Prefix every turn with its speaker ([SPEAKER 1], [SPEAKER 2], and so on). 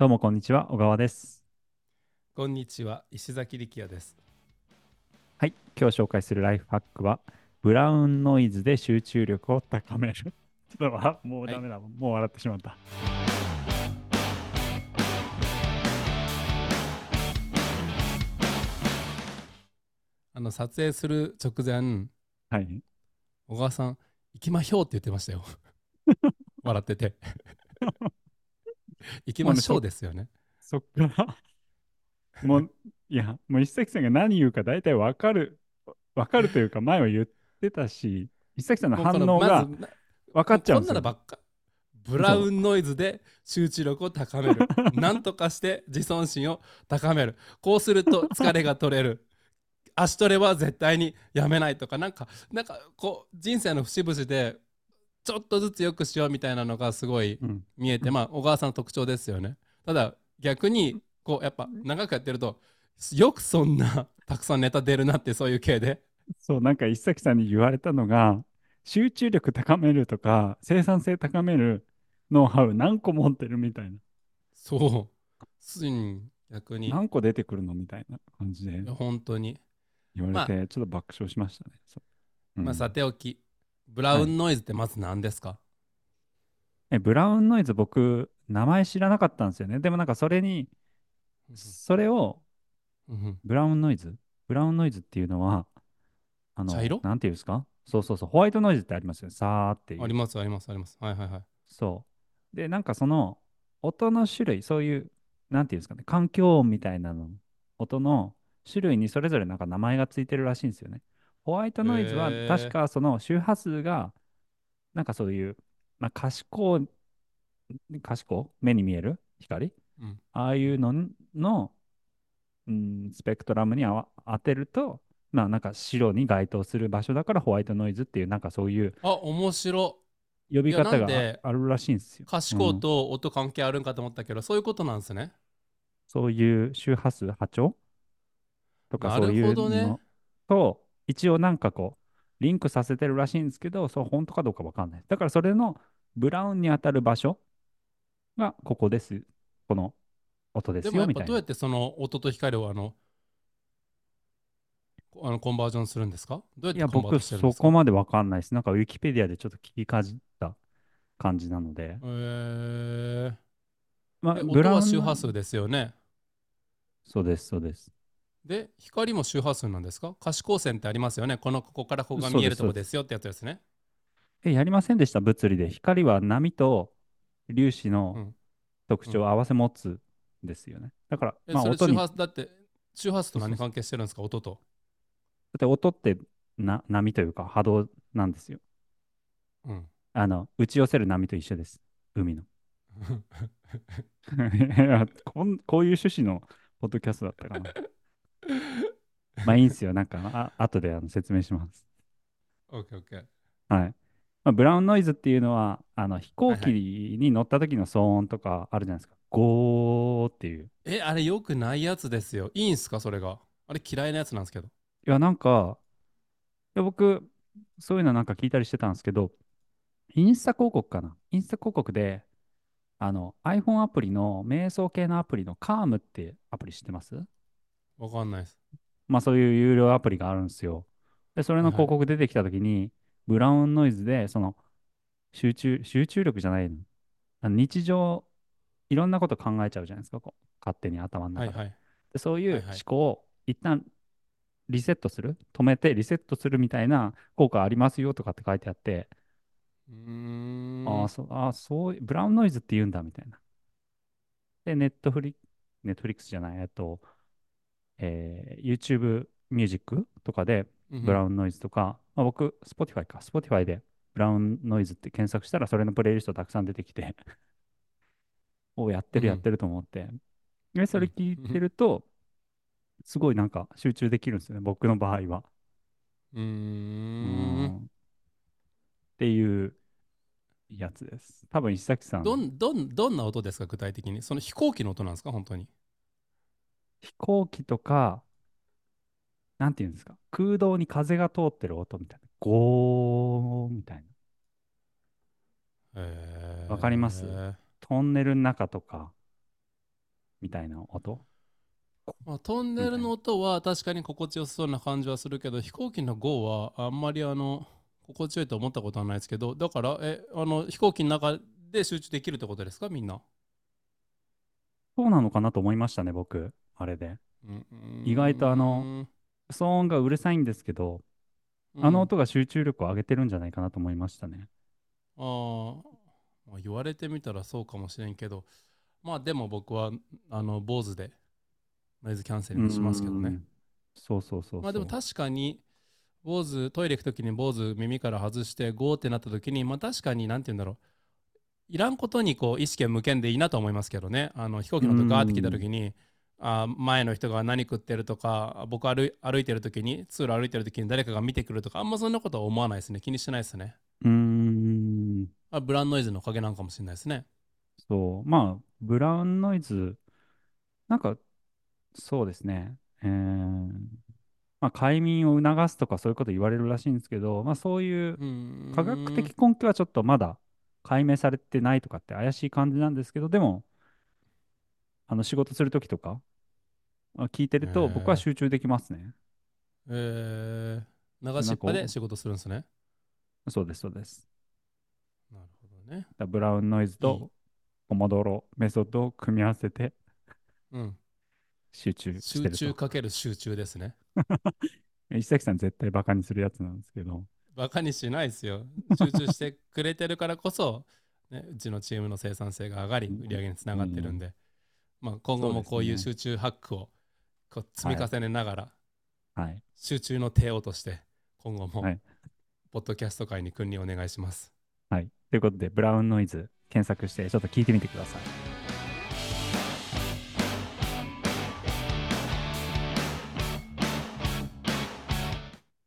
[SPEAKER 1] どうもこんにちは、小川です。
[SPEAKER 2] こんにちは、石崎力也です。
[SPEAKER 1] はい、今日紹介するライフハックは、ブラウンノイズで集中力を高める。ちょっとわもうダメだ、もう笑ってしまった。
[SPEAKER 2] あの撮影する直前、
[SPEAKER 1] はい。
[SPEAKER 2] 小川さん、行きまひょうって言ってましたよ。笑ってて。行きましょうですよね。
[SPEAKER 1] そっから、もう、いや、もう石崎さんが何言うか大体わかる、わかるというか、前は言ってたし、石崎さんの反応が分かっちゃうん
[SPEAKER 2] こ
[SPEAKER 1] ですよ。
[SPEAKER 2] んなのばっか。ブラウンノイズで集中力を高める。なんとかして自尊心を高める。こうすると疲れが取れる。足トレは絶対にやめないとか、なんか、なんかこう、人生の節々で、ちょっとずつ良くしようみたいなのがすごい
[SPEAKER 1] うん、
[SPEAKER 2] 見えて、まあ、小川さんの特徴ですよね。ただ、逆に、こう、やっぱ長くやってると、よくそんな たくさんネタ出るなって、そういう系で。
[SPEAKER 1] そう、なんか石崎さんに言われたのが、集中力高めるとか、生産性高めるノウハウ何個持ってるみたいな。
[SPEAKER 2] そう。ついに逆に、
[SPEAKER 1] 何個出てくるのみたいな感じで
[SPEAKER 2] 本当に。
[SPEAKER 1] 言われて、ちょっと爆笑しましたね。そううん
[SPEAKER 2] まあ、さておき、ブラウンノイズってまず何ですか、
[SPEAKER 1] えブラウンノイズ、僕、名前知らなかったんですよね。でもなんかそれに、それを、ブラウンノイズ？ブラウンノイズっていうのは、あの、
[SPEAKER 2] 茶色？
[SPEAKER 1] なんていうんですか？そうそうそう、ホワイトノイズってありますよね。さーっていう。
[SPEAKER 2] ありますありますあります。はいはいはい。
[SPEAKER 1] そう。で、なんかその音の種類、そういう、なんていうんですかね、環境音みたいなの、音の種類にそれぞれなんか名前がついてるらしいんですよね。ホワイトノイズは
[SPEAKER 2] へー。
[SPEAKER 1] 確かその周波数が、なんかそういう、まあ、可視光、可視光目に見える？光？
[SPEAKER 2] うん。
[SPEAKER 1] ああいうのの、うん、スペクトラムにあわ当てると、まあなんか白に該当する場所だからホワイトノイズっていう、なんかそういう
[SPEAKER 2] あ、面白。い。や
[SPEAKER 1] 呼び方が
[SPEAKER 2] で
[SPEAKER 1] ああるらしいんですよ。
[SPEAKER 2] 可視光と音関係あるんかと思ったけど、そういうことなんですね。
[SPEAKER 1] そういう周波数、波長？とか
[SPEAKER 2] な
[SPEAKER 1] そういう
[SPEAKER 2] るほどね
[SPEAKER 1] のと、一応なんかこう、リンクさせてるらしいんですけど、そう本当かどうかわかんない。だからそれのブラウンに当たる場所がここです。この音で
[SPEAKER 2] ですもやっぱどうや。ってその音と光をあの、あのコンバージョンするんですか？どうやっ
[SPEAKER 1] いや、
[SPEAKER 2] てコンバー
[SPEAKER 1] 僕
[SPEAKER 2] トしてるんですか？
[SPEAKER 1] そこまでわかんないです。なんかウィキペディアでちょっと聞きかじった感じなので。
[SPEAKER 2] え
[SPEAKER 1] まあ、
[SPEAKER 2] ー、え音は
[SPEAKER 1] ブラウンの
[SPEAKER 2] 周波数ですよね。
[SPEAKER 1] そうです、そうです。
[SPEAKER 2] で、光も周波数なんですか？可視光線ってありますよね。このここからここが見えるとこですよってやつですね。
[SPEAKER 1] え、やりませんでした、物理で。光は波と粒子
[SPEAKER 2] う
[SPEAKER 1] の
[SPEAKER 2] ん
[SPEAKER 1] 特徴を合わせ持つんですよね。だから、
[SPEAKER 2] え
[SPEAKER 1] まあ音
[SPEAKER 2] 周波数だって周波数と何関係してるんですか？音と。
[SPEAKER 1] って音ってな波というか波動なんですよ。
[SPEAKER 2] うん。
[SPEAKER 1] あの、打ち寄せる波と一緒です。海の。いや こんこういう趣旨のポッドキャストだったかな。まあいいんですよ。なんか、あ後であの説明します。
[SPEAKER 2] オッケーオッケー。
[SPEAKER 1] はい。まあ、ブラウンノイズっていうのは、あの飛行
[SPEAKER 2] はいはい
[SPEAKER 1] 機に乗った時の騒音とかあるじゃないですか。ゴーっていう。
[SPEAKER 2] え、あれよくないやつですよ。いいんすかそれが。あれ嫌いなやつなんですけど。
[SPEAKER 1] いや、なんか、いや僕、そういうのなんか聞いたりしてたんですけど、インスタ広告かなインスタ広告で、あの、iPhone アプリの瞑想系のアプリの Calm ってアプリ知ってます？
[SPEAKER 2] わかんないです。
[SPEAKER 1] まあそういう有料アプリがあるんですよ。で、それの
[SPEAKER 2] はいはい
[SPEAKER 1] 広告出てきたときに、ブラウンノイズで、その、集中、集中力じゃないの。あの日常、いろんなこと考えちゃうじゃないですか、こう勝手に頭の中で。
[SPEAKER 2] はいはい。
[SPEAKER 1] でそういう
[SPEAKER 2] はいはい
[SPEAKER 1] 思考を一旦リセットする、止めてリセットするみたいな効果ありますよとかって書いてあって、
[SPEAKER 2] うーん。
[SPEAKER 1] ああ、そう、あーそう、ブラウンノイズって言うんだみたいな。で、ネットフリ、ネットフリックスじゃない、えっと、えー YouTube ミュージックとかで
[SPEAKER 2] うん
[SPEAKER 1] ブラウンノイズとか、まあ、僕、Spotify か、Spotify でブラウンノイズって検索したらそれのプレイリストたくさん出てきて、おやってる
[SPEAKER 2] うん
[SPEAKER 1] やってると思って。で、それ聞いてると、すごいなんか集中できるんですよね、僕の場合は。
[SPEAKER 2] うー。
[SPEAKER 1] うんんっていうやつです。多分石崎さん、
[SPEAKER 2] どんどんどんな音ですか具体的にその飛行機の音なんですか本当に
[SPEAKER 1] 飛行機とか、なんていうんですか、空洞に風が通ってる音みたいな、ゴーみたいな。
[SPEAKER 2] えー
[SPEAKER 1] わかります？トンネルの中とか、みたいな音？
[SPEAKER 2] まあ、トンネルの音は確かに心地よさそうな感じはするけど飛行機の GO はあんまりあの心地よいと思ったことはないですけどだからえあの飛行機の中で集中できるってことですか？みんな、
[SPEAKER 1] そうなのかなと思いましたね、僕。あれで。
[SPEAKER 2] うん
[SPEAKER 1] 意外とあの騒音がうるさいんですけど、あの音が集中力を上げてるんじゃないかなと思いましたね。
[SPEAKER 2] あーまあ言われてみたらそうかもしれんけどまあでも僕はあの坊主でノイズキャンセリングしますけどね
[SPEAKER 1] うん。そうそうそうそう。
[SPEAKER 2] まあでも確かに坊主トイレ行く時に坊主耳から外してゴーってなった時にまあ確かになんて言うんだろういらんことにこう意識を向けんでいいなと思いますけどねあの飛行機の音ガーって来た時にあ前の人が何食ってるとか僕歩い歩いてる時に通路歩いてる時に誰かが見てくるとかあんまそんなことは思わないですね気にしてないですね
[SPEAKER 1] うーん。
[SPEAKER 2] あブラウンノイズのおかげなんかもしれないですね
[SPEAKER 1] そう。まあ、ブラウンノイズ、なんか、そうですね。えー、まあ、快眠を促すとかそういうこと言われるらしいんですけど、まあ、そういう科学的根拠はちょっとまだ解明されてないとかって怪しい感じなんですけど、でも、あの仕事するときとか、あ聞いてると僕は集中できますね。
[SPEAKER 2] えー、流しっぱで仕事するんですね
[SPEAKER 1] そうです、そうです。
[SPEAKER 2] なるほどね
[SPEAKER 1] ブラウンノイズとポモドロメソッドを組み合わせて
[SPEAKER 2] うん
[SPEAKER 1] 集中して
[SPEAKER 2] 集
[SPEAKER 1] ると。
[SPEAKER 2] 中かける集中ですね
[SPEAKER 1] 石崎さん絶対バカにするやつなんですけど。
[SPEAKER 2] バカにしないですよ。集中してくれてるからこそ、ね、うちのチームの生産性が上がり、
[SPEAKER 1] うん
[SPEAKER 2] 売り上げにつながってるんで、まあ、今後もこういう集中ハックをこう積み重ねながら、
[SPEAKER 1] はい。
[SPEAKER 2] 集中の帝王として、今後も、
[SPEAKER 1] はい
[SPEAKER 2] ポッドキャスト界に君にお願いします。
[SPEAKER 1] はい。ということで、ブラウンノイズ検索してちょっと聞いてみてください。